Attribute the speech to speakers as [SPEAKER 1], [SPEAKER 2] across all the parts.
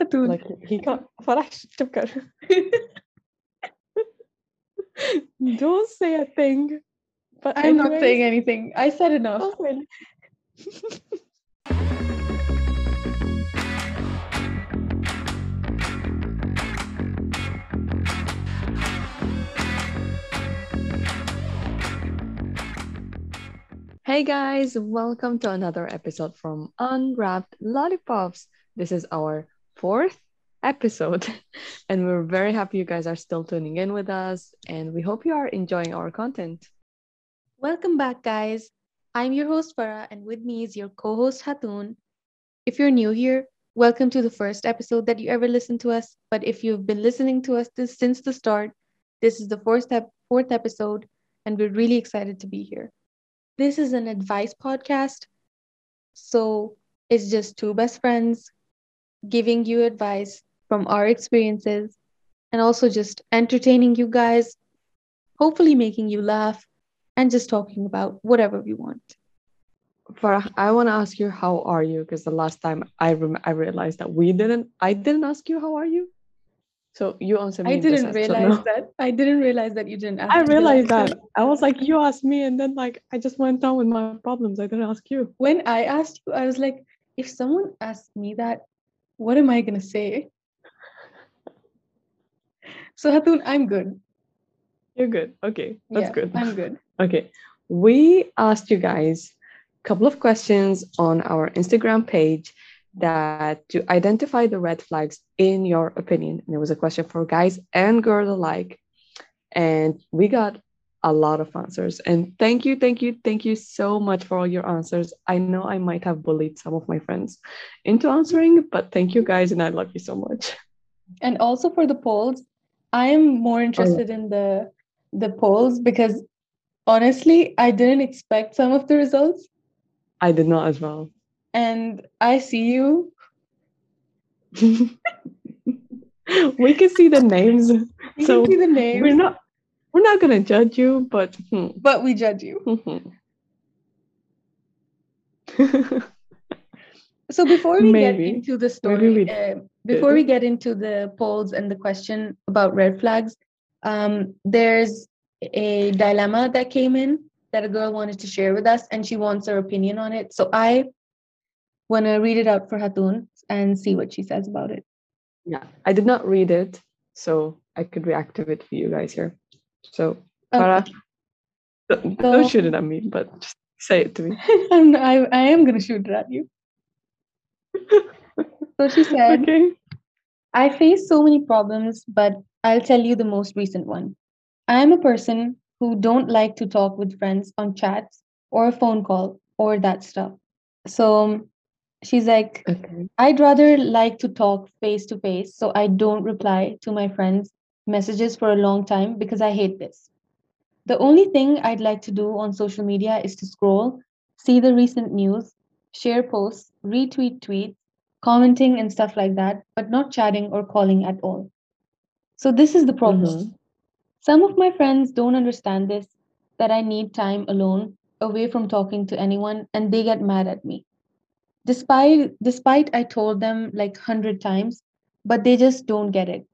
[SPEAKER 1] Hatun.
[SPEAKER 2] Like he can't. Chup kar. Don't say a thing. But
[SPEAKER 1] I'm not saying anything. I said enough.
[SPEAKER 2] Oh. Hey guys, welcome to another episode from Unwrapped Lollipops. This is our fourth episode, and we're very happy you guys are still tuning in with us, and we hope you are enjoying our content.
[SPEAKER 1] Welcome back, guys. I'm your host, Farah, and with me is your co host, Hatun. If you're new here, welcome to the first episode that you ever listened to us. But if you've been listening to us this, since the start, this is the fourth, ep- fourth episode, and we're really excited to be here. This is an advice podcast. So it's just two best friends giving you advice from our experiences and also just entertaining you guys, hopefully making you laugh, and just talking about whatever we want.
[SPEAKER 2] Farah, I want to ask you, how are you? Because the last time I rem- I realized that we didn't, I didn't ask you, how are you? So you answered me.
[SPEAKER 1] I didn't realize that. I didn't realize that you didn't ask.
[SPEAKER 2] I realized that. I was like, you asked me, and then like I just went on with my problems. I didn't ask you.
[SPEAKER 1] When I asked you, I was like, if someone asked me that, what am I gonna say? So Hatun, I'm good.
[SPEAKER 2] You're good. Okay, that's
[SPEAKER 1] yeah,
[SPEAKER 2] good.
[SPEAKER 1] I'm good.
[SPEAKER 2] Okay, we asked you guys a couple of questions on our Instagram page that to identify the red flags in your opinion. And it was a question for guys and girls alike. And we got a lot of answers. And thank you, thank you, thank you so much for all your answers. I know I might have bullied some of my friends into answering, but thank you guys, and I love you so much.
[SPEAKER 1] And also for the polls, I am more interested oh. in the the polls because honestly, I didn't expect some of the results.
[SPEAKER 2] I did not as well.
[SPEAKER 1] And I see you.
[SPEAKER 2] we can see the names.
[SPEAKER 1] You
[SPEAKER 2] So,
[SPEAKER 1] can see the names,
[SPEAKER 2] We're not we're not gonna judge you, but hmm,
[SPEAKER 1] but we judge you.
[SPEAKER 2] mhm.
[SPEAKER 1] So before we
[SPEAKER 2] Maybe.
[SPEAKER 1] get into the story, uh, before we get into the polls and the question about red flags, um, there's a dilemma that came in that a girl wanted to share with us, and she wants our opinion on it. So I want to read it out for Hatun and see what she says about it.
[SPEAKER 2] yeah, I did not read it, so I could react to it for you guys here. So, Farah,
[SPEAKER 1] Okay.
[SPEAKER 2] don't,
[SPEAKER 1] So-
[SPEAKER 2] shoot it at me, but just say it to me.
[SPEAKER 1] I'm, I, I am going to shoot it at you. So she said,
[SPEAKER 2] okay.
[SPEAKER 1] I face so many problems, but I'll tell you the most recent one. I am a person who don't like to talk with friends on chats or a phone call or that stuff. So um, she's like,
[SPEAKER 2] Okay.
[SPEAKER 1] I'd rather like to talk face to face, so I don't reply to my friends' messages for a long time because I hate this. The only thing I'd like to do on social media is to scroll, see the recent news, share posts, retweet tweets, commenting and stuff like that, but not chatting or calling at all. So this is the problem.
[SPEAKER 2] Mhm.
[SPEAKER 1] Some of my friends don't understand this that I need time alone, away from talking to anyone, and they get mad at me. Despite despite I told them like 100 times, but they just don't get it.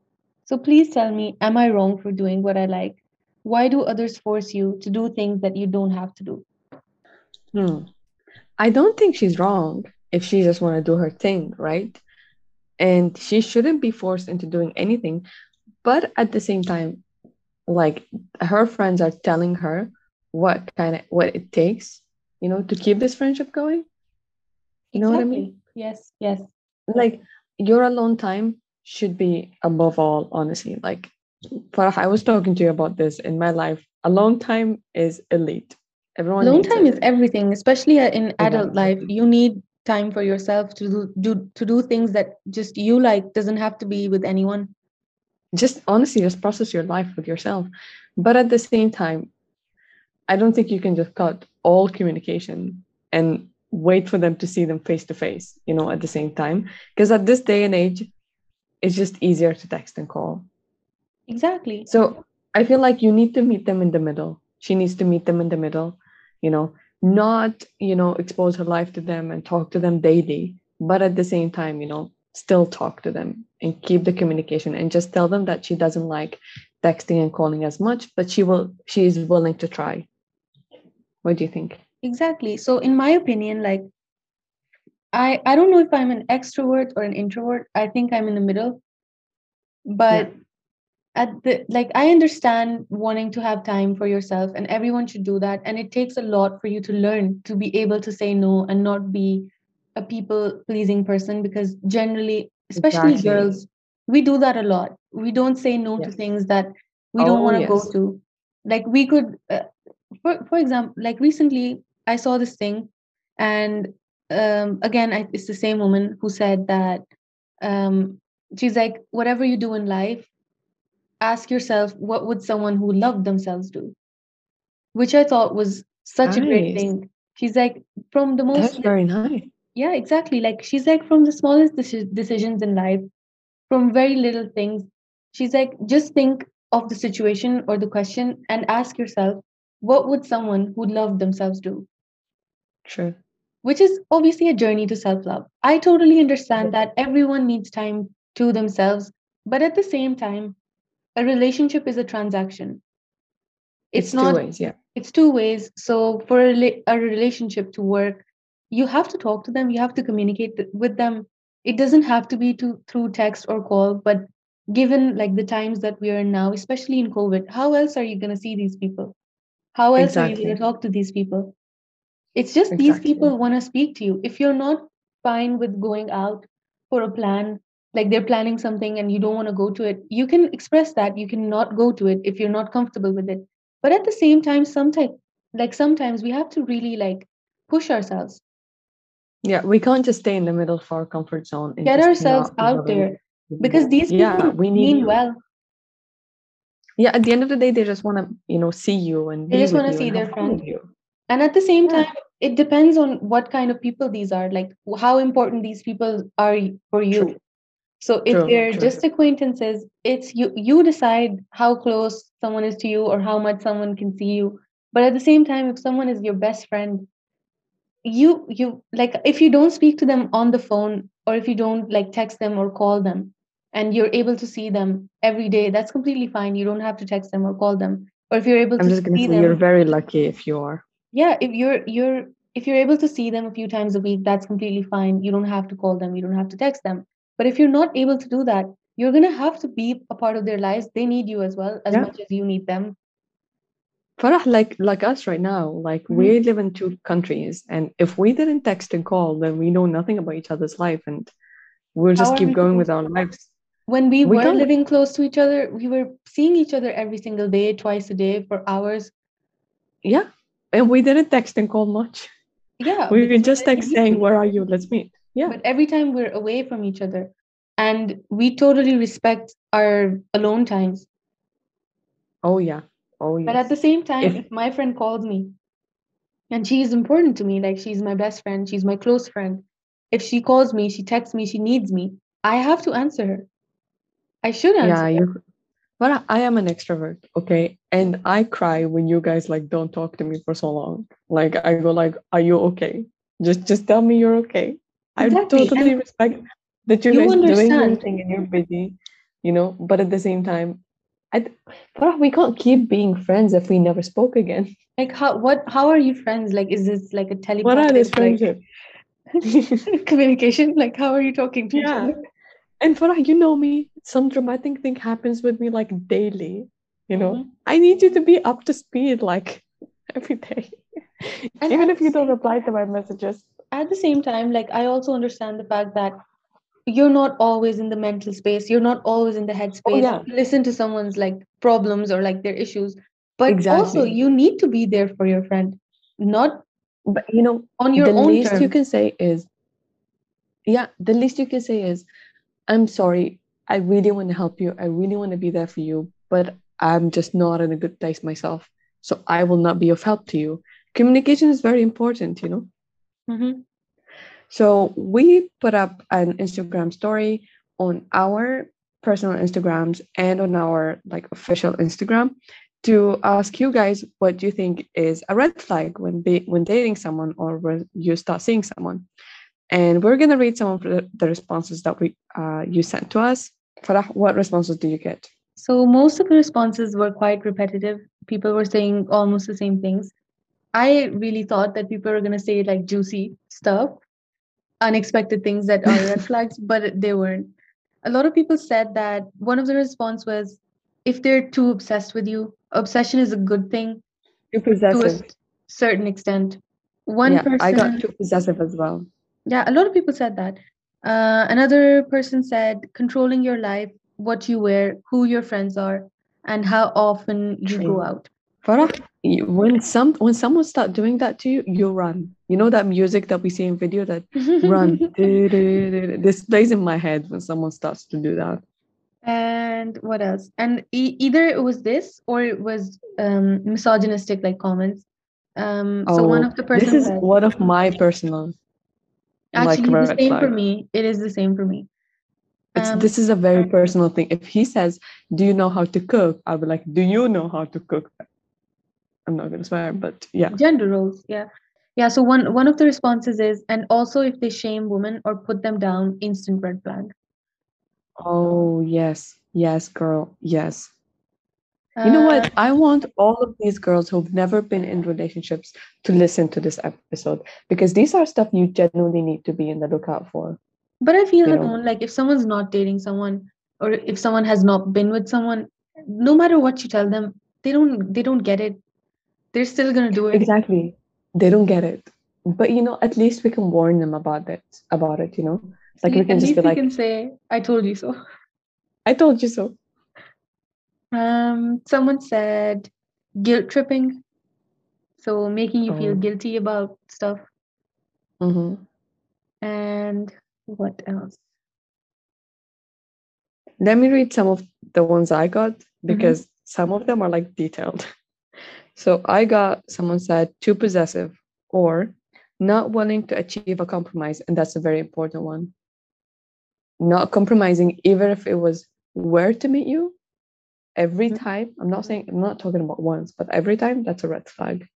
[SPEAKER 1] So please tell me, am I wrong for doing what I like? Why do others force you to do things that you don't have to do?
[SPEAKER 2] Hmm. I don't think she's wrong if she just want to do her thing, right? And she shouldn't be forced into doing anything. But at the same time, like her friends are telling her what kind of what it takes, you know, to keep this friendship going. You know what I mean?
[SPEAKER 1] Yes, yes.
[SPEAKER 2] Like your alone time should be above all, honestly. Like Farah, I was talking to you about this in my life. Alone time is elite. Everyone
[SPEAKER 1] Alone time
[SPEAKER 2] it.
[SPEAKER 1] is everything, especially uh, in adult
[SPEAKER 2] Exactly.
[SPEAKER 1] life. You need time for yourself to do, do to do things that just you like. Doesn't have to be with anyone.
[SPEAKER 2] just honestly just process your life with yourself but at the same time i don't think you can just cut all communication and wait for them to see them face to face you know at the same time because at this day and age it's just easier to text and call
[SPEAKER 1] Exactly.
[SPEAKER 2] so i feel like you need to meet them in the middle she needs to meet them in the middle you know not you know expose her life to them and talk to them daily but at the same time you know still talk to them and keep the communication and just tell them that she doesn't like texting and calling as much, but she will she is willing to try. What do you think?
[SPEAKER 1] Exactly. So in my opinion, like I I don't know if I'm an extrovert or an introvert. I think I'm in the middle. But yeah. at the like I understand wanting to have time for yourself and everyone should do that and it takes a lot for you to learn to be able to say no and not be a people pleasing person because generally especially exactly. girls we do that a lot we don't say no yes. to things that we don't oh, want to yes. go to like we could uh, for, for example like recently i saw this thing and um, again I, it's the same woman who said that um, she's like whatever you do in life ask yourself what would someone who loved themselves do? Which i thought was such nice. a great thing. She's like from the most
[SPEAKER 2] that's very nice.
[SPEAKER 1] Yeah exactly like she's like from the smallest decisions in life from very little things. She's like just think of the situation or the question and ask yourself what would someone who loved themselves do?
[SPEAKER 2] True
[SPEAKER 1] which is obviously a journey to self love i totally understand that everyone needs time to themselves but at the same time a relationship is a transaction.
[SPEAKER 2] It's, it's not two ways yeah.
[SPEAKER 1] it's two ways. So for a, a relationship to work you have to talk to them you have to communicate with them. It doesn't have to be to, through text or call but given like the times that we are in now especially in covid how else are you going to see these people? How else exactly. are you going to talk to these people it's just exactly. these people want to speak to you. If you're not fine with going out for a plan like they're planning something and you don't want to go to it you can express that. You cannot go to it if you're not comfortable with it. But at the same time sometimes like sometimes we have to really like push ourselves.
[SPEAKER 2] Yeah we can't just stay in the middle of our comfort zone
[SPEAKER 1] get ourselves out there because these people yeah, we mean you. well.
[SPEAKER 2] Yeah at the end of the day they just want to you know see you and
[SPEAKER 1] they just want to see their friend and at the same yeah. time it depends on what kind of people these are like how important these people are for you. True. so if true, they're true. just acquaintances it's you you decide how close someone is to you or how much someone can see you. But at the same time if someone is your best friend you you like if you don't speak to them on the phone or if you don't like text them or call them and you're able to see them every day that's completely fine. You don't have to text them or call them. Or if you're able
[SPEAKER 2] I'm
[SPEAKER 1] to
[SPEAKER 2] just gonna say
[SPEAKER 1] them
[SPEAKER 2] you're very lucky if you are
[SPEAKER 1] yeah if you're you're if you're able to see them a few times a week that's completely fine you don't have to call them you don't have to text them but if you're not able to do that you're going to have to be a part of their lives they need you as well as yeah. much as you need them
[SPEAKER 2] Farah, like like us right now, like mm-hmm. we live in two countries, and if we didn't text and call, then we know nothing about each other's life, and we'll just How keep going with our lives.
[SPEAKER 1] When we, we were can't. living close to each other, we were seeing each other every single day, twice a day for hours.
[SPEAKER 2] Yeah, and we didn't text and call much.
[SPEAKER 1] Yeah,
[SPEAKER 2] we could just text saying, "Where are you? Let's meet." Yeah,
[SPEAKER 1] but every time we're away from each other, and we totally respect our alone times.
[SPEAKER 2] Oh yeah Oh, yes.
[SPEAKER 1] But at the same time, if, if my friend calls me and she's important to me, like she's my best friend, she's my close friend, if she calls me, she texts me, she needs me, I have to answer her. I should answer. Yeah, you.
[SPEAKER 2] But I am an extrovert, okay, and I cry when you guys like don't talk to me for so long. Like I go like, "Are you okay? Just just tell me you're okay." Exactly. I totally and respect that you, you guys understand. doing everything and you're busy, you know. But at the same time, I, but we can't keep being friends if we never spoke again.
[SPEAKER 1] Like how what how are you friends? Like is this like a telepathic
[SPEAKER 2] what are this friendship?
[SPEAKER 1] Like, communication? Like how are you talking to yeah. each other?
[SPEAKER 2] And Farah, you know me, some dramatic thing happens with me like daily. You know, mm-hmm. I need you to be up to speed like every day. And Even if you don't reply to my messages.
[SPEAKER 1] At the same time, like I also understand the fact that you're not always in the mental space you're not always in the headspace oh, yeah. listen to someone's like problems or like their issues but exactly. also you need to be there for your friend not
[SPEAKER 2] but you know
[SPEAKER 1] on your
[SPEAKER 2] the
[SPEAKER 1] own
[SPEAKER 2] least
[SPEAKER 1] terms.
[SPEAKER 2] you can say is yeah the least you can say is i'm sorry. I really want to help you. I really want to be there for you but i'm just not in a good place myself. So i will not be of help to you. Communication is very important you know?
[SPEAKER 1] Mm-hmm.
[SPEAKER 2] So we put up an Instagram story on our personal Instagrams and on our like official Instagram to ask you guys what you think is a red flag when be, when dating someone or when you start seeing someone. And we're gonna read some of the, responses that we uh, you sent to us. Farah, what responses do you get?
[SPEAKER 1] So most of the responses were quite repetitive. People were saying almost the same things. I really thought that people were gonna say like juicy stuff, unexpected things that are red flags, but they weren't. A lot of people said that one of the response was if they're too obsessed with you, obsession is a good thing
[SPEAKER 2] Too
[SPEAKER 1] to a
[SPEAKER 2] possessive.
[SPEAKER 1] certain extent. One
[SPEAKER 2] yeah,
[SPEAKER 1] person
[SPEAKER 2] I got too possessive as well.
[SPEAKER 1] Yeah, a lot of people said that. Uh, another person said controlling your life, what you wear, who your friends are, and how often you go out.
[SPEAKER 2] Farah, when some when someone start doing that to you, you run. You know that music that we see in video that run. This plays in my head when someone starts to do that.
[SPEAKER 1] And what else? And e- either it was this or it was um, misogynistic like comments. Um, so one
[SPEAKER 2] Oh,
[SPEAKER 1] of the
[SPEAKER 2] this is
[SPEAKER 1] said,
[SPEAKER 2] one of my personal like
[SPEAKER 1] actually the
[SPEAKER 2] red
[SPEAKER 1] same for me. It is the same for me.
[SPEAKER 2] It's
[SPEAKER 1] Um,
[SPEAKER 2] this is a very personal thing. If he says, "Do you know how to cook?" I'll be like, "Do you know how to cook?" I'm not gonna swear, but yeah.
[SPEAKER 1] gender roles, yeah. Yeah, so one one of the responses is, and also if they shame women or put them down, instant red flag.
[SPEAKER 2] Oh yes, yes, girl, yes. You know
[SPEAKER 1] Uh,
[SPEAKER 2] what? I want all of these girls who've never been in relationships to listen to this episode because these are stuff you genuinely need to be in the lookout for.
[SPEAKER 1] But I feel that one, like if someone's not dating someone or if someone has not been with someone, no matter what you tell them, they don't they don't get it. They're still gonna do it.
[SPEAKER 2] Exactly. They don't get it. But you know, at least we can warn them about it. About it, you know. Like we can
[SPEAKER 1] at
[SPEAKER 2] just
[SPEAKER 1] least
[SPEAKER 2] be
[SPEAKER 1] we
[SPEAKER 2] like,
[SPEAKER 1] can say, I told you so.
[SPEAKER 2] "I told you so."
[SPEAKER 1] Um, someone said guilt tripping. So making you feel
[SPEAKER 2] Oh.
[SPEAKER 1] guilty about stuff.
[SPEAKER 2] hmm
[SPEAKER 1] And what else?
[SPEAKER 2] Let me read some of the ones I got
[SPEAKER 1] Mm-hmm.
[SPEAKER 2] because some of them are like detailed. So I got someone said too possessive or not willing to achieve a compromise, and that's a very important one. Not compromising, even if it was where to meet you every
[SPEAKER 1] Mhm.
[SPEAKER 2] time. I'm not saying I'm not talking about once, but every time that's a red flag.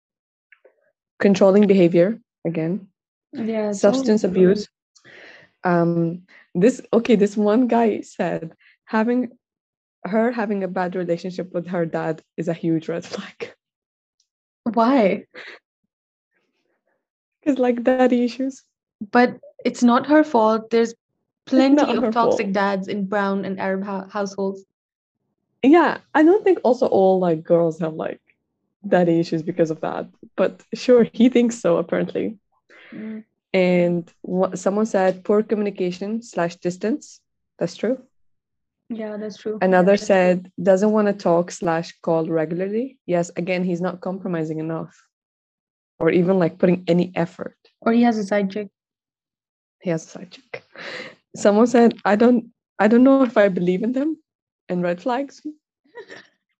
[SPEAKER 2] Controlling behavior again,
[SPEAKER 1] Yeah,
[SPEAKER 2] substance abuse. Um, this okay, this one guy said having her having a bad relationship with her dad is a huge red flag.
[SPEAKER 1] Why?
[SPEAKER 2] Because like daddy issues.
[SPEAKER 1] But it's not her fault. There's plenty of toxic
[SPEAKER 2] fault.
[SPEAKER 1] dads in brown and Arab hou- households.
[SPEAKER 2] Yeah, I don't think also all like girls have like daddy issues because of that. But sure, he thinks so apparently.
[SPEAKER 1] Mm.
[SPEAKER 2] And what someone said poor communication slash distance. That's true.
[SPEAKER 1] Yeah, that's true.
[SPEAKER 2] Another said doesn't want to talk slash call regularly. Yes, again, he's not compromising enough. Or even like putting any effort.
[SPEAKER 1] Or he has a side chick.
[SPEAKER 2] He has a side chick. Someone said, I don't I don't know if I believe in them and red flags.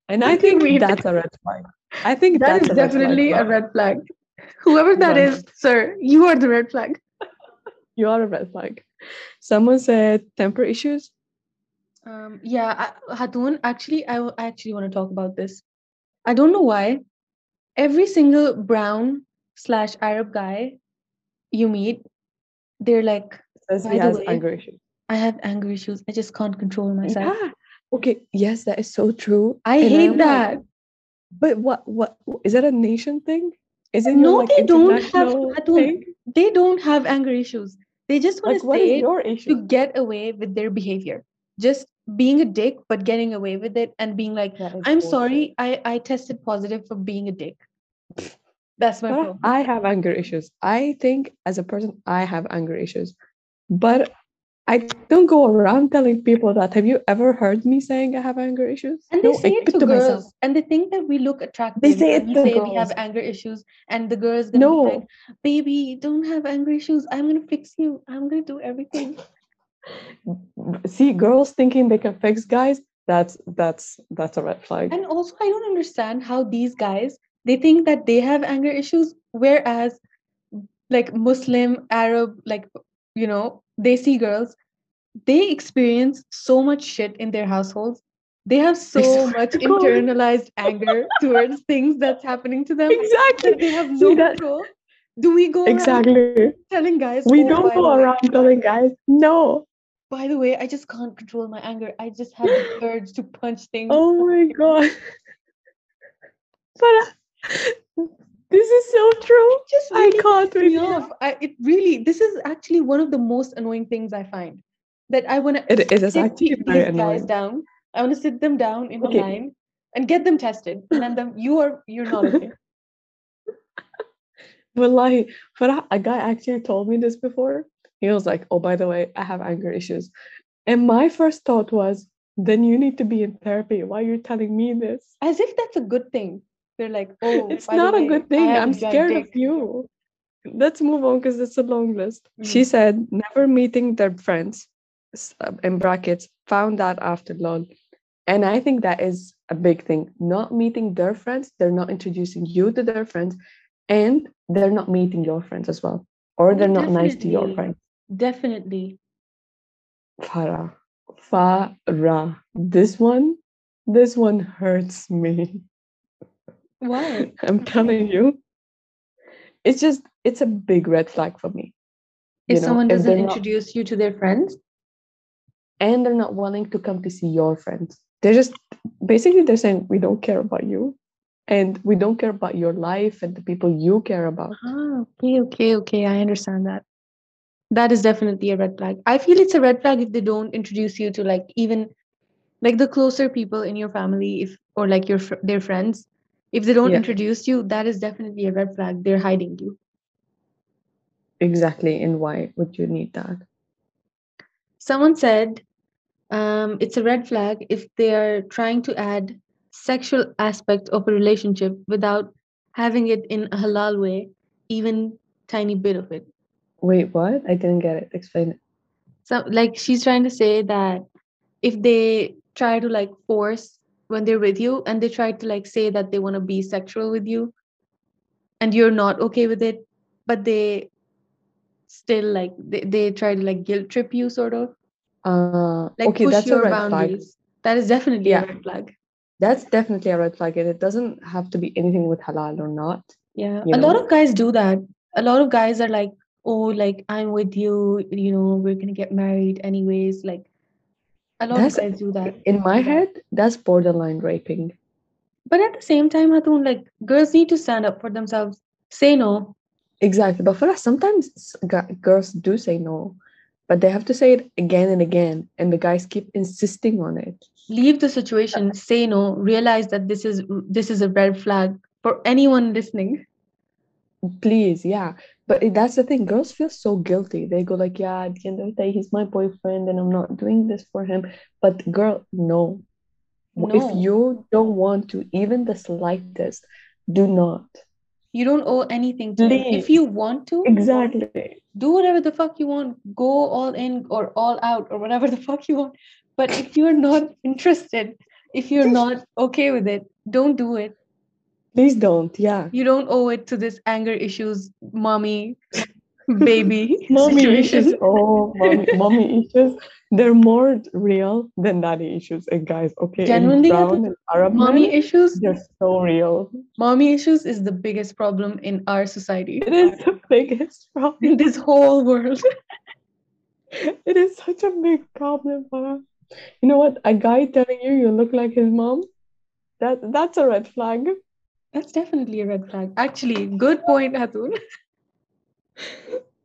[SPEAKER 2] And I
[SPEAKER 1] I think
[SPEAKER 2] think
[SPEAKER 1] we-
[SPEAKER 2] that's a red flag. I think
[SPEAKER 1] That
[SPEAKER 2] that's
[SPEAKER 1] is
[SPEAKER 2] a red
[SPEAKER 1] definitely a red flag. Whoever that
[SPEAKER 2] Run.
[SPEAKER 1] is, sir, you are the red flag.
[SPEAKER 2] You are a red flag. Someone said temper issues.
[SPEAKER 1] Um, yeah, I, Hatun, actually, I actually want to talk about this. I don't know why. Every single brown slash Arab guy you meet, they're like,
[SPEAKER 2] Says he has
[SPEAKER 1] way,
[SPEAKER 2] anger issues.
[SPEAKER 1] I have anger issues. I just can't control myself.
[SPEAKER 2] Yeah. Okay. Yes, that is so true.
[SPEAKER 1] I
[SPEAKER 2] And
[SPEAKER 1] hate
[SPEAKER 2] I'm like,
[SPEAKER 1] that.
[SPEAKER 2] but what what is that a nation thing? Is it
[SPEAKER 1] No,
[SPEAKER 2] your, like,
[SPEAKER 1] they don't have- don't-? They don't have anger issues. They just want
[SPEAKER 2] Like
[SPEAKER 1] to say to get away with their behavior. Just being a dick, but getting away with it and being like, I'm
[SPEAKER 2] bullshit.
[SPEAKER 1] sorry, I, I tested positive for being a dick. That's my problem.
[SPEAKER 2] I have anger issues. I think as a person, I have anger issues. But I don't go around telling people that. Have you ever heard me saying I have anger issues?
[SPEAKER 1] And they
[SPEAKER 2] No, I
[SPEAKER 1] say it to
[SPEAKER 2] to
[SPEAKER 1] girls,
[SPEAKER 2] myself.
[SPEAKER 1] and they think that we look attractive.
[SPEAKER 2] They say it
[SPEAKER 1] we
[SPEAKER 2] to
[SPEAKER 1] say we have anger issues, and the girl's gonna be like, "Baby, don't have anger issues. I'm gonna fix you. I'm gonna do everything."
[SPEAKER 2] see, girls thinking they can fix guys. That's that's that's a red flag.
[SPEAKER 1] And also, I don't understand how these guys they think that they have anger issues, whereas like Muslim, Arab, like you know, they see girls, they experience so much shit in their households. They have so much internalized anger towards things that's happening to them
[SPEAKER 2] Exactly.
[SPEAKER 1] they have no control. Do we go around
[SPEAKER 2] Exactly.
[SPEAKER 1] telling guys?
[SPEAKER 2] We
[SPEAKER 1] "Oh,
[SPEAKER 2] don't go
[SPEAKER 1] way-
[SPEAKER 2] around telling guys, no.
[SPEAKER 1] By the way, I just can't control my anger. I just have the urge to punch things.
[SPEAKER 2] Oh my god. But uh, this is so true.
[SPEAKER 1] just
[SPEAKER 2] I
[SPEAKER 1] really
[SPEAKER 2] can't
[SPEAKER 1] me off. I, it really, this is actually one of the most annoying things I find. That I want to
[SPEAKER 2] It, it is
[SPEAKER 1] sit
[SPEAKER 2] actually
[SPEAKER 1] these guys
[SPEAKER 2] annoying.
[SPEAKER 1] down. I want to sit them down in
[SPEAKER 2] Okay.
[SPEAKER 1] a line and get them tested. And then them, you are you're not okay.
[SPEAKER 2] Wallahi, Farah, a guy actually told me this before. He was like, Oh, by the way, I have anger issues. And my first thought was, Then you need to be in therapy. Why are you telling me this?
[SPEAKER 1] As if that's a good thing. They're like, oh,
[SPEAKER 2] it's not a good thing. I'm scared of you. Let's move on because it's a long list. She
[SPEAKER 1] Mm.
[SPEAKER 2] said, never meeting their friends, uh, in brackets, found that after lol. And I think that is a big thing. Not meeting their friends, they're not introducing you to their friends, and they're not meeting your friends as well. Or they're not nice to your friends.
[SPEAKER 1] Definitely.
[SPEAKER 2] Farah. Farah. This one, this one hurts me.
[SPEAKER 1] Why?
[SPEAKER 2] I'm telling you. It's just, it's a big red flag for me.
[SPEAKER 1] If
[SPEAKER 2] know,
[SPEAKER 1] someone doesn't
[SPEAKER 2] not-
[SPEAKER 1] introduce you to their friends,
[SPEAKER 2] and they're not willing to come to see your friends. They're just basically they're saying we don't care about you and we don't care about your life and the people you care about.
[SPEAKER 1] Ah, okay, okay, okay. I understand that. That is definitely a red flag. I feel it's a red flag if they don't introduce you to like even like the closer people in your family, if or like your their friends. If they don't
[SPEAKER 2] Yeah.
[SPEAKER 1] introduce you, that is definitely a red flag. They're hiding you.
[SPEAKER 2] Exactly. And why would you need that?
[SPEAKER 1] Someone said um, it's a red flag if they are trying to add sexual aspect of a relationship without having it in a halal way, even tiny bit of it.
[SPEAKER 2] Wait, what? I didn't get it. Explain it.
[SPEAKER 1] So like she's trying to say that if they try to like force when they're with you and they try to like say that they want to be sexual with you and you're not okay with it, but they still like they, they try to like guilt trip you sort of
[SPEAKER 2] Uh
[SPEAKER 1] like
[SPEAKER 2] okay,
[SPEAKER 1] push your
[SPEAKER 2] red flag.
[SPEAKER 1] boundaries. That is definitely
[SPEAKER 2] Yeah.
[SPEAKER 1] a red flag.
[SPEAKER 2] That's definitely a red flag. And it doesn't have to be anything with halal or not.
[SPEAKER 1] Yeah. A lot of guys do that. A lot of guys are like, oh, like I'm with you, you know, we're gonna get married anyways. Like a lot
[SPEAKER 2] That's-
[SPEAKER 1] of guys do that.
[SPEAKER 2] In my head, that's borderline raping.
[SPEAKER 1] But at the same time, Hatun, like girls need to stand up for themselves. Say no.
[SPEAKER 2] Exactly. But for us, sometimes gu- girls do say no, but they have to say it again and again, and the guys keep insisting on it.
[SPEAKER 1] Leave the situation. Say no. Realize that this is this is a red flag for anyone listening.
[SPEAKER 2] Please, yeah. But that's the thing. Girls feel so guilty. They go like, "Yeah, at the end of the day, he's my boyfriend, and I'm not doing this for him." But girl, no. W- If you don't want to, even the slightest, do not.
[SPEAKER 1] You don't owe anything to him. If you want to,
[SPEAKER 2] Exactly.
[SPEAKER 1] do whatever the fuck you want. Go all in or all out or whatever the fuck you want. But if you're not interested, if you're not okay with it, don't do it.
[SPEAKER 2] Please don't. Yeah.
[SPEAKER 1] You don't owe it to this anger issues, mommy, baby
[SPEAKER 2] Mommy
[SPEAKER 1] situation.
[SPEAKER 2] issues. Oh, mommy, mommy issues. They're more real than daddy issues. And guys, okay, in
[SPEAKER 1] Genuinely,
[SPEAKER 2] brown and Arab
[SPEAKER 1] Mommy
[SPEAKER 2] men,
[SPEAKER 1] issues,
[SPEAKER 2] they're so real.
[SPEAKER 1] mommy issues is the biggest problem in our society,
[SPEAKER 2] It is the biggest problem.
[SPEAKER 1] in this whole world.
[SPEAKER 2] It is such a big problem. Farah. You know what? A guy telling you you look like his mom, that that's a red flag.
[SPEAKER 1] That's definitely a red flag. Actually, good point, Hatun.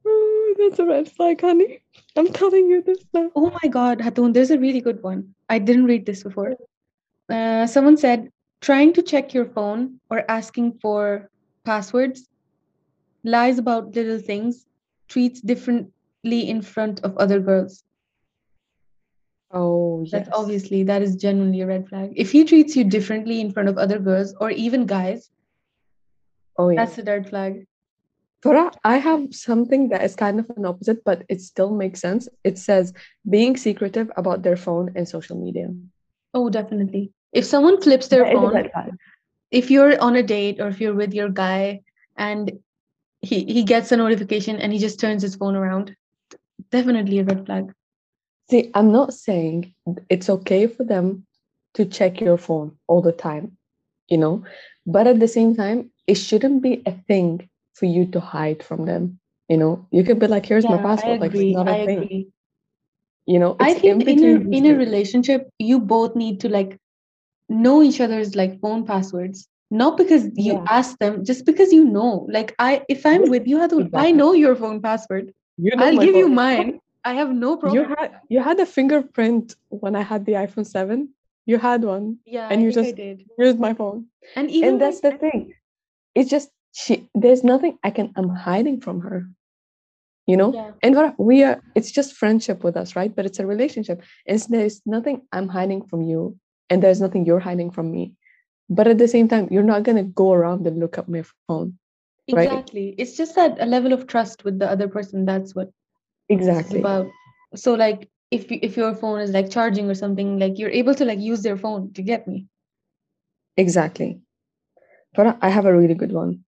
[SPEAKER 2] Oh, that's a red flag, honey. I'm telling you this now.
[SPEAKER 1] Oh my God, Hatun, there's a really good one. I didn't read this before. Uh, someone said trying to check your phone or asking for passwords, lies about little things, treats differently in front of other girls.
[SPEAKER 2] Oh, yes.
[SPEAKER 1] That's obviously that is genuinely a red flag. If he treats you differently in front of other girls or even guys,
[SPEAKER 2] Oh, yeah.
[SPEAKER 1] that's a red flag.
[SPEAKER 2] Farah, I have something that is kind of an opposite, but it still makes sense. It says being secretive about their phone and social media.
[SPEAKER 1] Oh, definitely. If someone flips their
[SPEAKER 2] That
[SPEAKER 1] phone, if you're on a date or if you're with your guy and he he gets a notification and he just turns his phone around, definitely a red flag.
[SPEAKER 2] See, I'm not saying it's okay for them to check your phone all the time, you know, but at the same time, it shouldn't be a thing for you to hide from them. You know, you could be like, "Here's my
[SPEAKER 1] Yeah, I
[SPEAKER 2] password." Like it's not
[SPEAKER 1] I
[SPEAKER 2] a thing.
[SPEAKER 1] agree.
[SPEAKER 2] You know,
[SPEAKER 1] I think in a
[SPEAKER 2] between these
[SPEAKER 1] in a relationship, you both need to like know each other's like phone passwords. Not because you
[SPEAKER 2] Yeah.
[SPEAKER 1] ask them, just because you know. Like I, if I'm with you, Hatun, I know your phone password.
[SPEAKER 2] You know
[SPEAKER 1] I'll
[SPEAKER 2] my
[SPEAKER 1] give you mine. I have no problem.
[SPEAKER 2] You had you had a fingerprint when I had the iPhone 7. You had one.
[SPEAKER 1] Yeah,
[SPEAKER 2] and
[SPEAKER 1] I
[SPEAKER 2] you just here's my phone.
[SPEAKER 1] And even
[SPEAKER 2] and that's
[SPEAKER 1] like,
[SPEAKER 2] the thing. It's just she there's nothing I can I'm hiding from her. You know?
[SPEAKER 1] yeah,
[SPEAKER 2] And what we are it's just friendship with us, right? But it's a relationship. And there's nothing I'm hiding from you, and there's nothing you're hiding from me. But at the same time, you're not gonna go around and look up my phone. Right.
[SPEAKER 1] exactly. It's just that a level of trust with the other person. That's what
[SPEAKER 2] Exactly.
[SPEAKER 1] about. So like, if if your phone is like charging or something, like you're able to like use their phone to get me.
[SPEAKER 2] Exactly. But I have a really good one.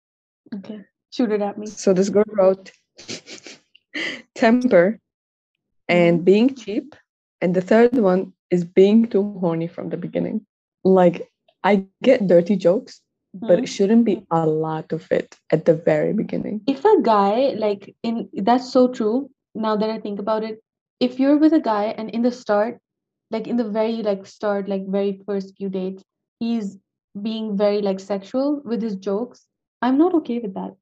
[SPEAKER 1] Okay, shoot it at me.
[SPEAKER 2] So this girl wrote temper and
[SPEAKER 1] Mhm.
[SPEAKER 2] being cheap. And the third one is being too horny from the beginning. Like I get dirty jokes, but it shouldn't be a lot of it at the very beginning.
[SPEAKER 1] if a guy like in that's so true now that i think about it if you're with a guy and in the start like in the very like start like very first few dates he's being very like sexual with his jokes i'm not okay with that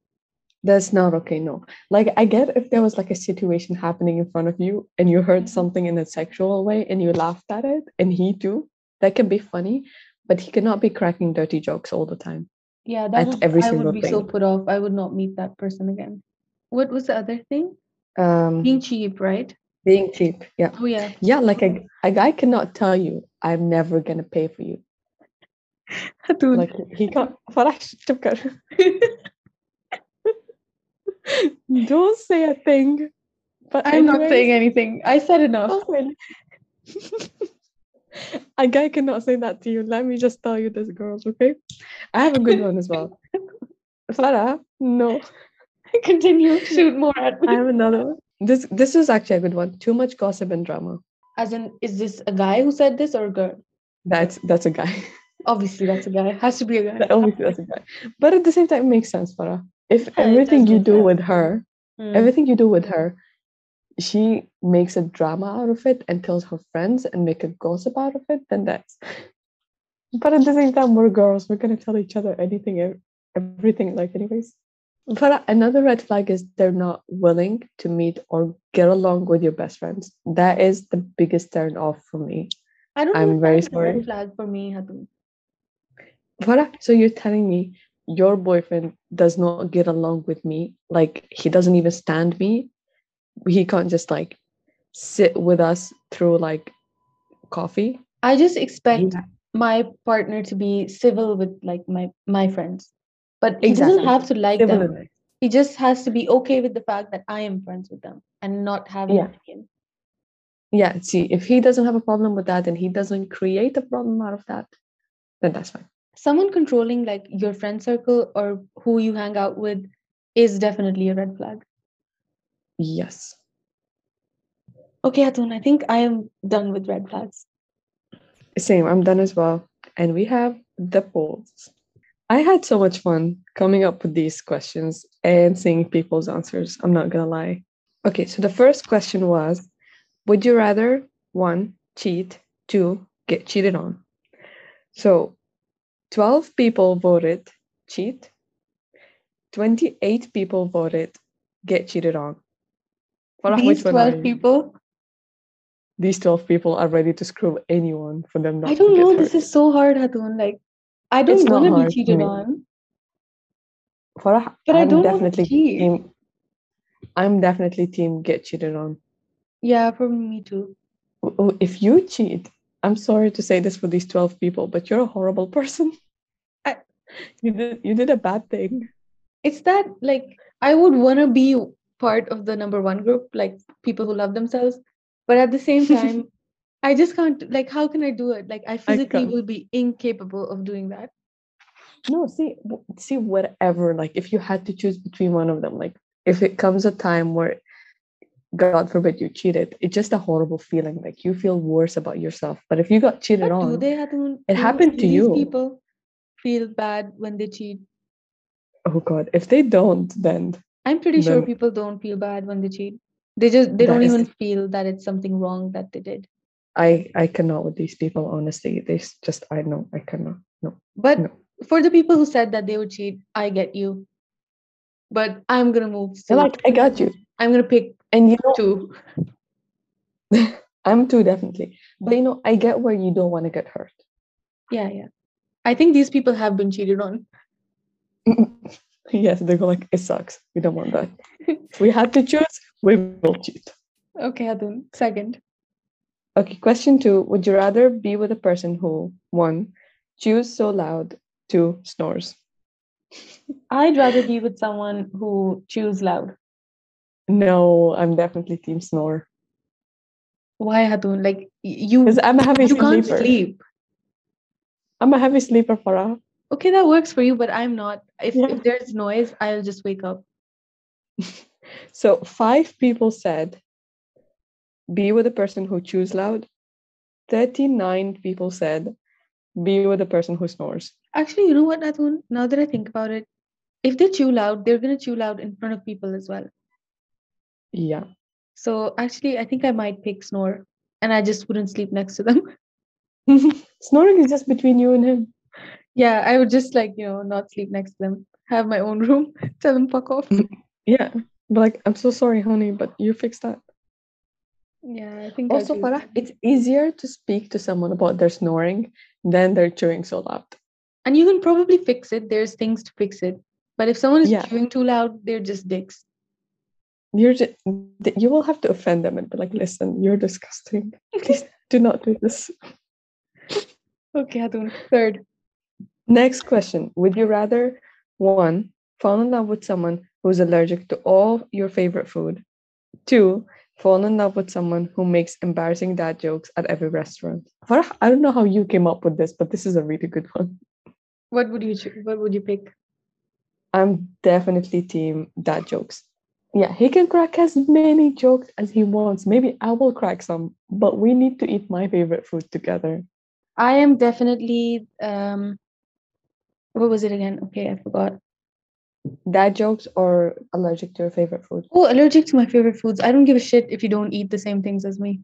[SPEAKER 2] That's not okay, no. Like I get if there was like a situation happening in front of you and you heard
[SPEAKER 1] Mhm.
[SPEAKER 2] something in a sexual way and you laughed at it, and he too, that can be funny, but he cannot be cracking dirty jokes all the time.
[SPEAKER 1] yeah that would
[SPEAKER 2] every
[SPEAKER 1] i would be so put off i would not meet that person again what was the other thing
[SPEAKER 2] um,
[SPEAKER 1] being cheap, right?
[SPEAKER 2] Being cheap, yeah.
[SPEAKER 1] Oh yeah.
[SPEAKER 2] Yeah, like a, a guy cannot tell you, I'm never gonna pay for you.
[SPEAKER 1] Dude.
[SPEAKER 2] Like he can't. Don't say a thing. But
[SPEAKER 1] I'm
[SPEAKER 2] anyways, not
[SPEAKER 1] saying anything. I said enough.
[SPEAKER 2] Oh, a guy cannot say that to you. Let me just tell you this, girls, okay? I have a good one as well. Farah, no.
[SPEAKER 1] continue shoot more at me.
[SPEAKER 2] I have another one. This this is actually a good one. Too much gossip and drama.
[SPEAKER 1] as in is this a guy who said this or a girl
[SPEAKER 2] That's that's a guy.
[SPEAKER 1] Obviously, that's a guy. Has to be a guy.
[SPEAKER 2] That- Obviously, that's a guy. But at the same time, it makes sense, Farah. If
[SPEAKER 1] Yeah,
[SPEAKER 2] everything you do
[SPEAKER 1] sense.
[SPEAKER 2] with her,
[SPEAKER 1] Mm.
[SPEAKER 2] everything you do with her, she makes a drama out of it and tells her friends and make a gossip out of it, then that's. But at the same time, we're girls. We're gonna tell each other anything, everything, like anyways. But another red flag is they're not willing to meet or get along with your best friends. That is the biggest turn off for me.
[SPEAKER 1] I don't.
[SPEAKER 2] I'm very
[SPEAKER 1] a red
[SPEAKER 2] sorry.
[SPEAKER 1] flag for me, Hatun.
[SPEAKER 2] Farah, so you're telling me your boyfriend does not get along with me? Like he doesn't even stand me? He can't just like sit with us through like coffee?
[SPEAKER 1] I just expect
[SPEAKER 2] He-
[SPEAKER 1] my partner to be civil with like my my friends, but he doesn't have to like them. He just has to be okay with the fact that I am friends with them and not have an
[SPEAKER 2] Yeah.
[SPEAKER 1] opinion.
[SPEAKER 2] Yeah, see, if he doesn't have a problem with that and he doesn't create a problem out of that, then that's fine.
[SPEAKER 1] Someone controlling like your friend circle or who you hang out with is definitely a red flag.
[SPEAKER 2] Yes.
[SPEAKER 1] Okay, Atun, I think I am done with red flags.
[SPEAKER 2] Same, I'm done as well. And we have the polls. I had so much fun coming up with these questions and seeing people's answers. I'm not gonna lie. Okay, so the first question was Would you rather one, cheat, two, get cheated on? So 12 people voted cheat, 28 people voted get cheated on. Farah,
[SPEAKER 1] These
[SPEAKER 2] which
[SPEAKER 1] 12 people,
[SPEAKER 2] These 12 people are ready to screw anyone for them not
[SPEAKER 1] I don't know. This is so hard, Hatun. Like, I don't want to be cheated on,
[SPEAKER 2] Farah,
[SPEAKER 1] but I
[SPEAKER 2] I'm
[SPEAKER 1] don't want to
[SPEAKER 2] definitely
[SPEAKER 1] cheat.
[SPEAKER 2] team. I'm definitely team get cheated on.
[SPEAKER 1] Yeah, probably me too.
[SPEAKER 2] W- w- If you cheat, I'm sorry to say this for these 12 people, but you're a horrible person.
[SPEAKER 1] I-
[SPEAKER 2] you did you did a bad thing.
[SPEAKER 1] It's that like I would want to be part of the number one group, like people who love themselves, but at the same time, I just can't. Like, how can I do it? Like, I physically
[SPEAKER 2] can't.
[SPEAKER 1] will be incapable of doing that.
[SPEAKER 2] No, see, see, whatever. Like, if you had to choose between one of them, like, if it comes a time where, God forbid, you cheated, it's just a horrible feeling. Like, you feel worse about yourself. But if you got cheated
[SPEAKER 1] But
[SPEAKER 2] on,
[SPEAKER 1] they?
[SPEAKER 2] It happened to you.
[SPEAKER 1] people feel bad when they cheat?
[SPEAKER 2] Oh God, if they don't, then
[SPEAKER 1] I'm pretty sure people don't feel bad when they cheat. They just they don't
[SPEAKER 2] is-
[SPEAKER 1] even feel that it's something wrong that they did.
[SPEAKER 2] I I cannot with these people. Honestly, they s- just I know I cannot. No.
[SPEAKER 1] But
[SPEAKER 2] No.
[SPEAKER 1] for the people who said that they would cheat, I get you. But I'm gonna move.
[SPEAKER 2] Like I got you,
[SPEAKER 1] I'm gonna pick
[SPEAKER 2] and you know
[SPEAKER 1] two.
[SPEAKER 2] I'm too definitely. But you know I get where you don't want to get hurt.
[SPEAKER 1] Yeah, yeah. I think these people have been cheated on.
[SPEAKER 2] yes, they go like it sucks. We don't want that. we had to choose, we will cheat.
[SPEAKER 1] Okay, Adun. Second.
[SPEAKER 2] Okay, question two. Would you rather be with a person who, one, chews so loud, two, snores?
[SPEAKER 1] I'd rather be with someone who chews loud.
[SPEAKER 2] No, I'm definitely team snore.
[SPEAKER 1] Why, Hatun? Like you,
[SPEAKER 2] Because I'm a heavy
[SPEAKER 1] you can't sleep.
[SPEAKER 2] I'm a heavy sleeper, Farah.
[SPEAKER 1] Okay, that works for you, but I'm not. If,
[SPEAKER 2] Yeah.
[SPEAKER 1] if there's noise, I'll just wake up.
[SPEAKER 2] So five people said be with a person who chews loud. 39 people said be with a person who snores.
[SPEAKER 1] Actually, you know what, Atun? Now that I think about it, if they chew loud, they're gonna chew loud in front of people as well.
[SPEAKER 2] Yeah.
[SPEAKER 1] So actually, I think I might pick snore, and I just wouldn't sleep next to them.
[SPEAKER 2] Snoring is just between you and him.
[SPEAKER 1] yeah, I would just like you know not sleep next to them, have my own room, tell them fuck off.
[SPEAKER 2] Yeah. But like, I'm so sorry, honey, but you fix that.
[SPEAKER 1] Yeah, I think.
[SPEAKER 2] Also,
[SPEAKER 1] choose
[SPEAKER 2] Farah, it's easier to speak to someone about their snoring than they're chewing so loud.
[SPEAKER 1] and you can probably fix it. There's things to fix it, but if someone is
[SPEAKER 2] Yeah.
[SPEAKER 1] chewing too loud, they're just dicks.
[SPEAKER 2] You're just, you will have to offend them and be like, listen, you're disgusting. Please do not do this.
[SPEAKER 1] Okay, Atun. Third.
[SPEAKER 2] Next question. Would you rather, one, fall in love with someone who's allergic to all your favorite food? Two, fall in love with someone who makes embarrassing dad jokes at every restaurant? Farah, I don't know how you came up with this, but this is a really good one.
[SPEAKER 1] What would you choose? What would you pick?
[SPEAKER 2] I'm definitely team dad jokes. Yeah, he can crack as many jokes as he wants. Maybe I will crack some, but we need to eat my favorite food together.
[SPEAKER 1] I am definitely um what was it again? Okay, I forgot.
[SPEAKER 2] Dad jokes or allergic to your favorite food?
[SPEAKER 1] Oh, allergic to my favorite foods. I don't give a shit if you don't eat the same things as me.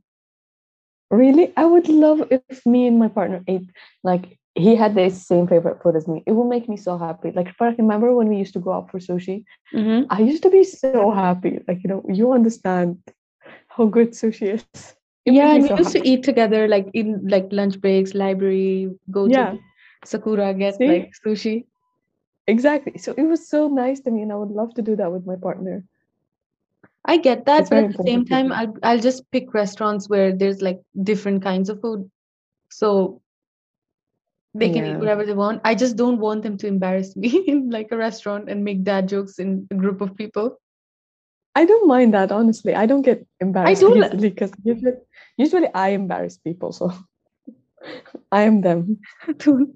[SPEAKER 2] Really? I would love if me and my partner ate like he had the same favorite food as me. It would make me so happy. Like, Farah, remember when we used to go out for sushi?
[SPEAKER 1] Mm-hmm.
[SPEAKER 2] I used to be so happy. Like, you know, you understand how good sushi is. It
[SPEAKER 1] Yeah, and
[SPEAKER 2] me
[SPEAKER 1] we
[SPEAKER 2] so
[SPEAKER 1] used to eat together, like in like lunch breaks, library, go
[SPEAKER 2] Yeah.
[SPEAKER 1] to Sakura, get
[SPEAKER 2] See?
[SPEAKER 1] like sushi.
[SPEAKER 2] Exactly. So it was so nice to me, and I would love to do that with my partner.
[SPEAKER 1] I get that,
[SPEAKER 2] It's
[SPEAKER 1] but at the same time. I'll I'll just pick restaurants where there's like different kinds of food, so they can eat whatever they want. I just don't want them to embarrass me in like a restaurant and make dad jokes in a group of people.
[SPEAKER 2] I don't mind that, honestly. I don't get embarrassed
[SPEAKER 1] don't-
[SPEAKER 2] easily because usually, usually I embarrass people. So I am them.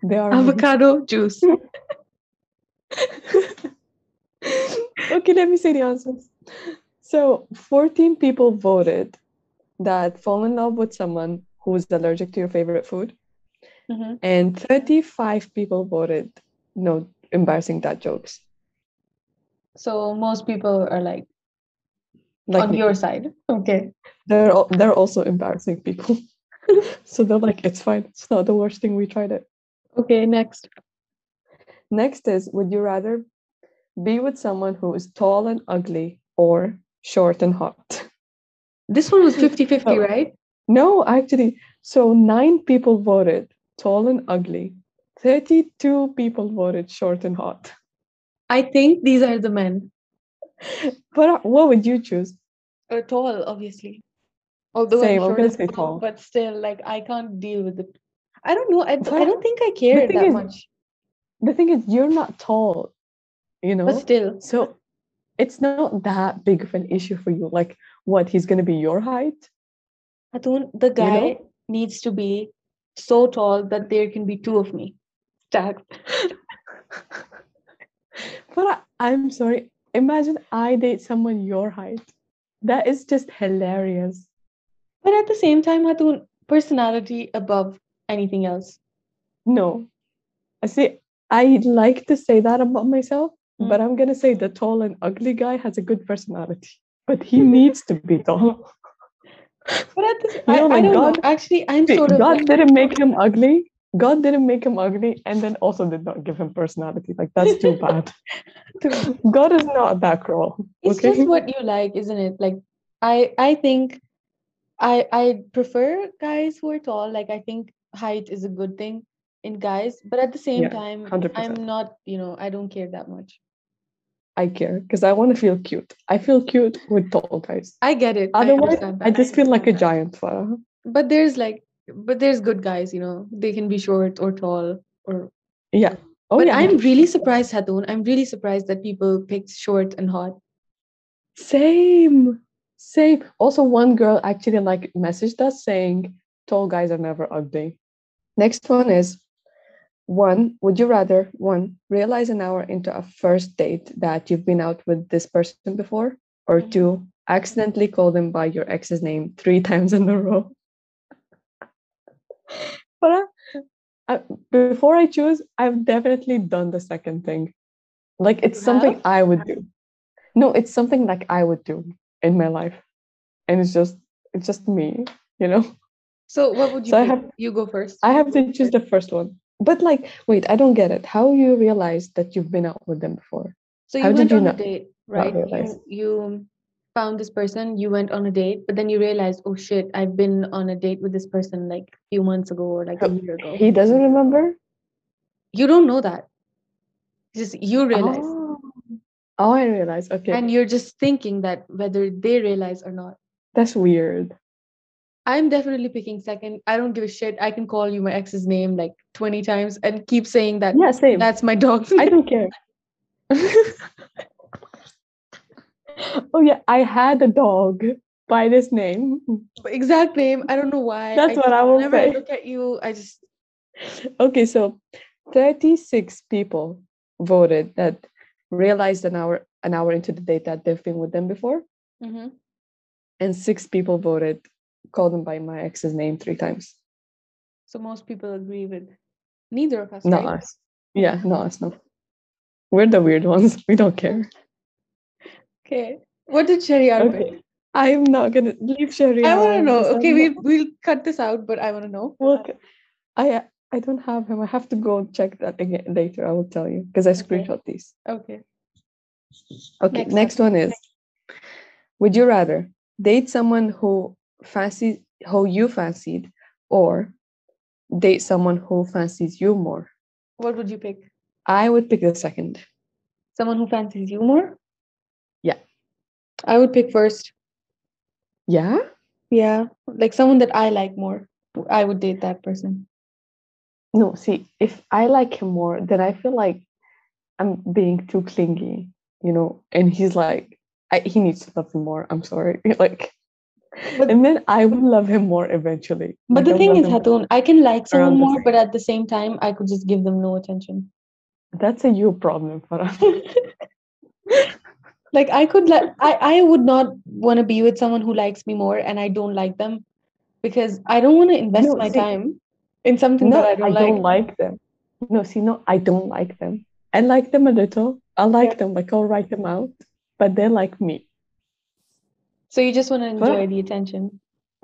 [SPEAKER 2] They are.
[SPEAKER 1] Avocado juice.
[SPEAKER 2] okay, let me say the answers. So, 14 people voted that fall in love with someone who is allergic to your favorite food,
[SPEAKER 1] Mhm.
[SPEAKER 2] and 35 people voted no embarrassing dad jokes.
[SPEAKER 1] So most people are like
[SPEAKER 2] Like
[SPEAKER 1] on
[SPEAKER 2] me.
[SPEAKER 1] your side. Okay.
[SPEAKER 2] they're al- they're also embarrassing people. so they're like, it's fine. It's not the worst thing. We tried it.
[SPEAKER 1] Okay, next.
[SPEAKER 2] Next is, would you rather be with someone who is tall and ugly or short and hot?
[SPEAKER 1] This one was 50-50,
[SPEAKER 2] Oh.
[SPEAKER 1] right?
[SPEAKER 2] No, actually, so nine people voted tall and ugly. 32 people voted short and hot.
[SPEAKER 1] I think these are the men.
[SPEAKER 2] But uh, what would you choose?
[SPEAKER 1] Uh, tall, obviously. Although
[SPEAKER 2] Same,
[SPEAKER 1] I'm
[SPEAKER 2] I'm
[SPEAKER 1] short
[SPEAKER 2] gonna say tall.
[SPEAKER 1] but still, like I can't deal with it. I don't know. I,
[SPEAKER 2] But
[SPEAKER 1] don't think I care that
[SPEAKER 2] is-
[SPEAKER 1] much.
[SPEAKER 2] The thing is, you're not tall, you know?
[SPEAKER 1] But still,
[SPEAKER 2] So it's not that big of an issue for you. Like, what, he's going to be your height?
[SPEAKER 1] Atun, the guy
[SPEAKER 2] know?
[SPEAKER 1] needs to be so tall that there can be two of me stacked.
[SPEAKER 2] But I, I'm sorry. Imagine I date someone your height. That is just hilarious.
[SPEAKER 1] But at the same time, Hatun, personality above anything else.
[SPEAKER 2] No. I see, I like to say that about myself, mm. but I'm gonna say the tall and ugly guy has a good personality, but he needs to be tall.
[SPEAKER 1] But at this, I,
[SPEAKER 2] know,
[SPEAKER 1] I
[SPEAKER 2] like
[SPEAKER 1] don't
[SPEAKER 2] God-
[SPEAKER 1] know. Actually, I'm sort of
[SPEAKER 2] God didn't make him ugly. God didn't make him ugly, and then also did not give him personality. Like that's too bad. God is not that cruel.
[SPEAKER 1] it's
[SPEAKER 2] Okay.
[SPEAKER 1] just what you like, isn't it? Like I I think I I prefer guys who are tall. Like I think height is a good thing in guys, but at the same
[SPEAKER 2] Yeah,
[SPEAKER 1] time,
[SPEAKER 2] 100%.
[SPEAKER 1] I'm not, you know, I don't care that much.
[SPEAKER 2] I care because I want to feel cute. I feel cute with tall guys.
[SPEAKER 1] I get it. I
[SPEAKER 2] Otherwise,
[SPEAKER 1] understand
[SPEAKER 2] I just feel like a giant. Farah.
[SPEAKER 1] But there's like, but there's good guys, you know, they can be short or tall or.
[SPEAKER 2] Yeah. Oh
[SPEAKER 1] but
[SPEAKER 2] yeah.
[SPEAKER 1] I'm really surprised, Hatun. I'm really surprised that people picked short and hot.
[SPEAKER 2] Same. Same. Also, one girl actually like messaged us saying tall guys are never ugly. Next one is one, would you rather one realize an hour into a first date that you've been out with this person before? Or
[SPEAKER 1] Mhm.
[SPEAKER 2] two, accidentally call them by your ex's name three times in a row? but uh, I, before I choose, I've definitely done the second thing. Like it's
[SPEAKER 1] You
[SPEAKER 2] something
[SPEAKER 1] have?
[SPEAKER 2] I would do. No, it's something like I would do in my life. And it's just it's just me, you know?
[SPEAKER 1] So what would you
[SPEAKER 2] So I have-
[SPEAKER 1] You go first.
[SPEAKER 2] I have to choose the first one. But like, wait, I don't get it. How you realize that you've been out with them before?
[SPEAKER 1] So you
[SPEAKER 2] How
[SPEAKER 1] went
[SPEAKER 2] you
[SPEAKER 1] on a date, right? You, you found this person, you went on a date, but then you realized, oh shit, I've been on a date with this person like a few months ago or like a year ago.
[SPEAKER 2] He doesn't remember?
[SPEAKER 1] You don't know that. Just you realize.
[SPEAKER 2] Oh, oh I realize. Okay.
[SPEAKER 1] And you're just thinking that whether they realize or not.
[SPEAKER 2] That's weird.
[SPEAKER 1] I'm definitely picking second. I don't give a shit. I can call you my ex's name like 20 times and keep saying that
[SPEAKER 2] Yeah, same.
[SPEAKER 1] that's my dog.
[SPEAKER 2] I don't care. oh yeah, I had a dog by this name.
[SPEAKER 1] exact name. I don't know why.
[SPEAKER 2] That's what I will
[SPEAKER 1] Whenever I look at you, I just
[SPEAKER 2] Okay, so 36 people voted that realized an hour an hour into the date that they've been with them before,
[SPEAKER 1] Mhm.
[SPEAKER 2] and six people voted call them by my ex's name three times.
[SPEAKER 1] so most people agree with neither of us.
[SPEAKER 2] Not
[SPEAKER 1] right?
[SPEAKER 2] us. Yeah, not us. No, we're the weird ones. We don't care.
[SPEAKER 1] Okay. What did Shariar pick?
[SPEAKER 2] Okay, I'm not gonna leave Sherry.
[SPEAKER 1] I want to know. Okay,
[SPEAKER 2] I'm
[SPEAKER 1] we'll
[SPEAKER 2] not-
[SPEAKER 1] we'll cut this out, but I want to know.
[SPEAKER 2] Look, I I don't have him. I have to go check that again later. I will tell you because I
[SPEAKER 1] Okay.
[SPEAKER 2] screenshot these.
[SPEAKER 1] Okay.
[SPEAKER 2] Okay,
[SPEAKER 1] Next
[SPEAKER 2] next, one is Would you rather date someone who fancies who you fancied or date someone who fancies you more?
[SPEAKER 1] What would you pick?
[SPEAKER 2] I would pick the second.
[SPEAKER 1] Someone who fancies you more?
[SPEAKER 2] Yeah.
[SPEAKER 1] I would pick first.
[SPEAKER 2] Yeah?
[SPEAKER 1] Yeah. Like someone that I like more. I would date that person.
[SPEAKER 2] No, see, if I like him more, then I feel like I'm being too clingy, you know, and he's like, I, he needs to love me more. I'm sorry. like,
[SPEAKER 1] But-
[SPEAKER 2] and then I will love him more eventually.
[SPEAKER 1] But
[SPEAKER 2] Like,
[SPEAKER 1] the thing is, Hatun, I can like someone more, but at the same time, I could just give them no attention.
[SPEAKER 2] that's a you problem, Farah.
[SPEAKER 1] Like I could like I, I would not want to be with someone who likes me more and I don't like them because I don't want to invest
[SPEAKER 2] No,
[SPEAKER 1] my
[SPEAKER 2] see-
[SPEAKER 1] time in something
[SPEAKER 2] no,
[SPEAKER 1] that I don't like.
[SPEAKER 2] them. No, see, no, I don't like them. I like them a little. I like
[SPEAKER 1] Yeah.
[SPEAKER 2] them, like I'll write them out, but they're like me.
[SPEAKER 1] So you just want to enjoy the attention.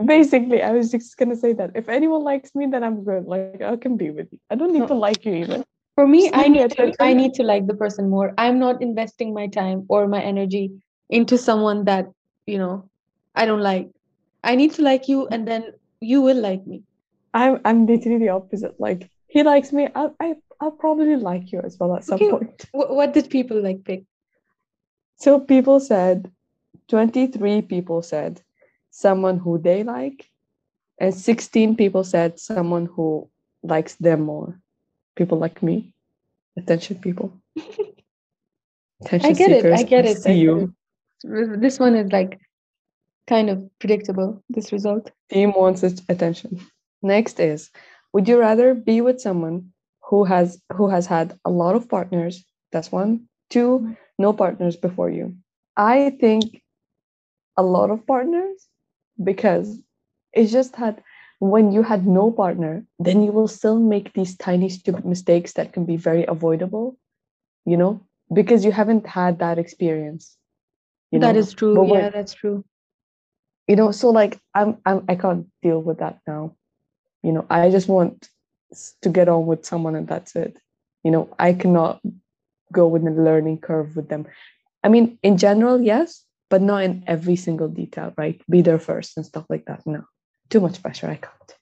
[SPEAKER 2] Basically, I was just gonna say that if anyone likes me, then I'm good. Like I can be with you. I don't need
[SPEAKER 1] No.
[SPEAKER 2] to like you even.
[SPEAKER 1] For me, I need to I need to like the person more. I'm not investing my time or my energy into someone that, you know, I don't like. I need to like you and then you will like me.
[SPEAKER 2] I'm I'm literally the opposite. Like he likes me, I I I'll probably like you as well at some
[SPEAKER 1] Okay.
[SPEAKER 2] point.
[SPEAKER 1] What, what did people like pick?
[SPEAKER 2] So people said, 23 people said someone who they like, and 16 people said someone who likes them more. People like me. Attention people. Attention
[SPEAKER 1] I get it. I
[SPEAKER 2] seekers,
[SPEAKER 1] get it.
[SPEAKER 2] See you.
[SPEAKER 1] it. This one is like kind of predictable, this result.
[SPEAKER 2] Team wants its attention. Next is would you rather be with someone who has who has had a lot of partners? That's one. Two, no partners before you. I think a lot of partners because it's just that when you had no partner, then you will still make these tiny stupid mistakes that can be very avoidable. You know, because you haven't had that experience. You
[SPEAKER 1] That
[SPEAKER 2] know?
[SPEAKER 1] is true.
[SPEAKER 2] But when-
[SPEAKER 1] yeah, that's true.
[SPEAKER 2] you know so like i'm i'm i can't deal with that now you know i just want to get on with someone and that's it you know i cannot go with the learning curve with them i mean in general yes but not in every single detail right be there first and stuff like that no too much pressure i can't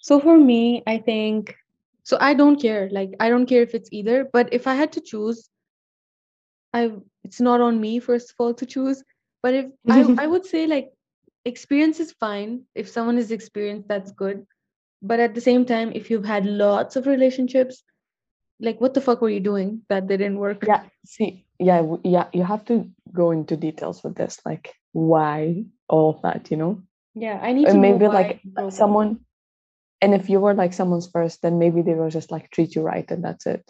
[SPEAKER 1] So for me, I think so I don't care. Like I don't care if it's either, but if I had to choose, I it's not on me first of all to choose. But if I I would say like experience is fine. If someone is experienced, that's good. But at the same time, if you've had lots of relationships, like what the fuck were you doing that didn't work?
[SPEAKER 2] yeah see yeah yeah you have to go into details with this like why all of that you know
[SPEAKER 1] Yeah, I need to
[SPEAKER 2] and
[SPEAKER 1] know
[SPEAKER 2] maybe like someone and if you were like someone's first then maybe they will just like treat you right and that's it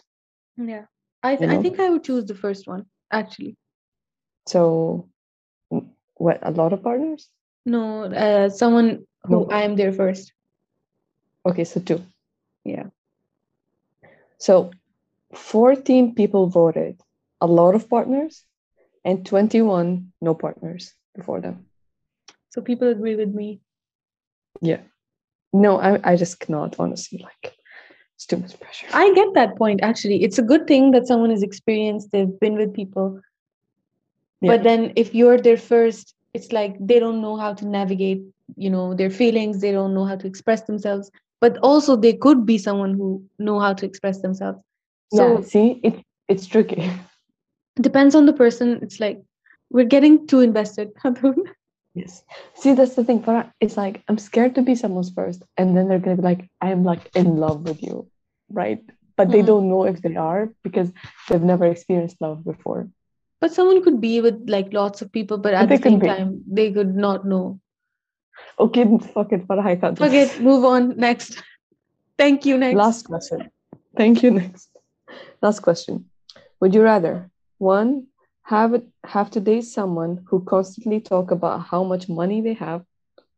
[SPEAKER 1] Yeah, I th-
[SPEAKER 2] you
[SPEAKER 1] I think I would choose the first one actually.
[SPEAKER 2] so what a lot of partners
[SPEAKER 1] No, uh, someone who
[SPEAKER 2] No.
[SPEAKER 1] I am there first.
[SPEAKER 2] okay so two
[SPEAKER 1] Yeah.
[SPEAKER 2] so 14 people voted a lot of partners and 21 no partners before them
[SPEAKER 1] So people agree with me.
[SPEAKER 2] yeah no i, I just cannot honestly like it's too much pressure
[SPEAKER 1] I get that point actually. It's a good thing that someone is experienced, they've been with people.
[SPEAKER 2] Yeah.
[SPEAKER 1] But then if you're there first, it's like they don't know how to navigate, you know, their feelings, they don't know how to express themselves. But also they could be someone who know how to express themselves. So
[SPEAKER 2] yeah see it's it's tricky
[SPEAKER 1] depends on the person. It's like we're getting too invested.
[SPEAKER 2] Yes. See, that's the thing. Farah, it's like I'm scared to be someone's first, and then they're gonna be like, I'm like in love with you, right? But they
[SPEAKER 1] Mhm.
[SPEAKER 2] don't know if they are because they've never experienced love before.
[SPEAKER 1] but someone could be with like lots of people, but at the same time, they could not know.
[SPEAKER 2] Okay, fuck it, Farah, I can't.
[SPEAKER 1] Fuck it, move on. Next. Thank you. Next.
[SPEAKER 2] Last question. Thank you. Next. Last question. Would you rather one have it have to date someone who constantly talk about how much money they have,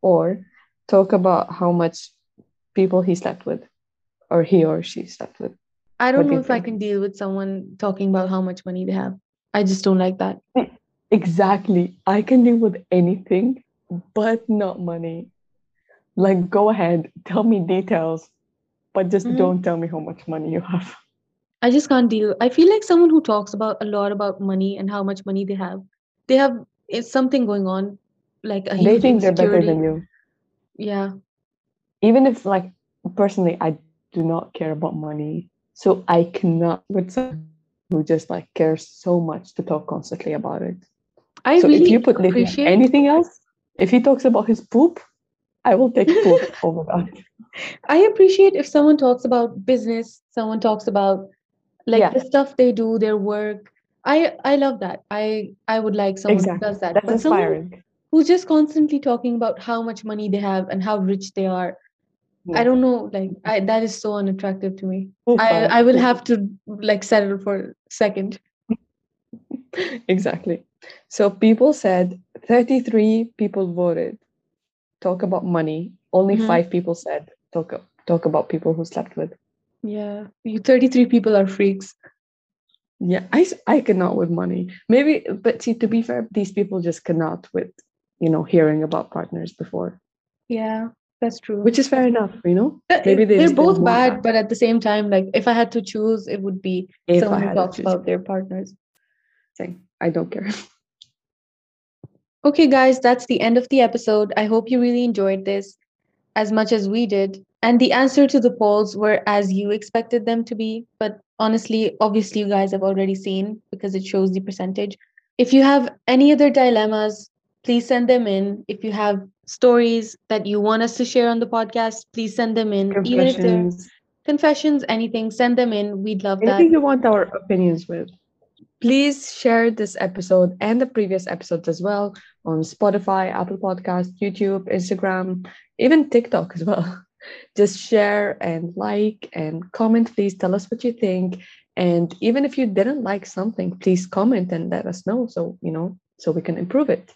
[SPEAKER 2] or talk about how much people he slept with, or he or she slept with?
[SPEAKER 1] I don't
[SPEAKER 2] do
[SPEAKER 1] know
[SPEAKER 2] you
[SPEAKER 1] if I can deal with someone talking about how much money they have. I just don't like that.
[SPEAKER 2] Exactly. I can deal with anything, but not money. Like, go ahead, tell me details, but just
[SPEAKER 1] Mhm.
[SPEAKER 2] don't tell me how much money you have.
[SPEAKER 1] I just can't deal. I feel like someone who talks about a lot about money and how much money they have, they have it's something going on, like a
[SPEAKER 2] They think they're better than you.
[SPEAKER 1] Yeah.
[SPEAKER 2] Even if, like, personally, I do not care about money. So I cannot with someone who just like cares so much to talk constantly about it.
[SPEAKER 1] I
[SPEAKER 2] so
[SPEAKER 1] really
[SPEAKER 2] if you put
[SPEAKER 1] appreciate
[SPEAKER 2] anything else, if he talks about his poop, I will take poop oh over that.
[SPEAKER 1] I appreciate if someone talks about business, someone talks about like
[SPEAKER 2] Yeah.
[SPEAKER 1] the stuff they do, their work. I I love that. I I would like someone
[SPEAKER 2] Exactly.
[SPEAKER 1] who does that.
[SPEAKER 2] That's
[SPEAKER 1] but
[SPEAKER 2] inspiring.
[SPEAKER 1] who's just constantly talking about how much money they have and how rich they are. I don't know, like I that is so unattractive to me. I I will have to like settle for a second.
[SPEAKER 2] exactly. So people said 33 people voted talk about money. Only
[SPEAKER 1] Mhm.
[SPEAKER 2] five people said talk talk about people who slept with.
[SPEAKER 1] Yeah, you 33 people are freaks.
[SPEAKER 2] Yeah, I, I cannot with money. Maybe, but see, to be fair, these people just cannot with, you know, hearing about partners before,
[SPEAKER 1] Yeah, that's true.
[SPEAKER 2] which is fair enough, you know?
[SPEAKER 1] Th-
[SPEAKER 2] maybe they
[SPEAKER 1] they're both bad, but at the same time, like if I had to choose, it would be
[SPEAKER 2] If
[SPEAKER 1] someone who talks about their partners.
[SPEAKER 2] Saying, I don't care.
[SPEAKER 1] Okay, guys, that's the end of the episode. I hope you really enjoyed this as much as we did. And the answer to the polls were as you expected them to be. But honestly, obviously, you guys have already seen because it shows the percentage. If you have any other dilemmas, please send them in. If you have stories that you want us to share on the podcast, please send them in. Even if they're
[SPEAKER 2] Confessions,
[SPEAKER 1] confessions, anything, send them in. We'd love that.
[SPEAKER 2] anything you want our opinions with. Please share this episode and the previous episodes as well on Spotify, Apple Podcast, YouTube, Instagram, even TikTok as well. Just share and like and comment. Please tell us what you think. And even if you didn't like something, please comment and let us know so you know so we can improve it.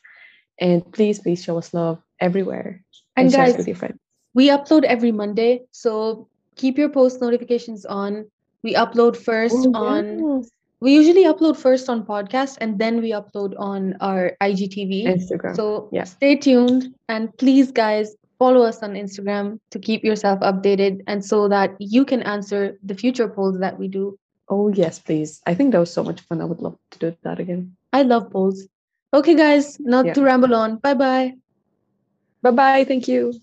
[SPEAKER 2] And please, please show us love everywhere
[SPEAKER 1] And
[SPEAKER 2] it
[SPEAKER 1] guys,
[SPEAKER 2] with your friends.
[SPEAKER 1] We upload every Monday, so keep your post notifications on. We upload first
[SPEAKER 2] Oh,
[SPEAKER 1] on
[SPEAKER 2] yes.
[SPEAKER 1] we usually upload first on podcast and then we upload on our IGTV.
[SPEAKER 2] Instagram.
[SPEAKER 1] So
[SPEAKER 2] yeah.
[SPEAKER 1] stay tuned and please, guys, follow us on Instagram to keep yourself updated and so that you can answer the future polls that we do.
[SPEAKER 2] Oh, yes, please. I think that was so much fun. I would love to do that again.
[SPEAKER 1] I love polls. Okay, guys, not
[SPEAKER 2] Yeah.
[SPEAKER 1] to ramble on. Bye bye.
[SPEAKER 2] Bye bye. Thank you.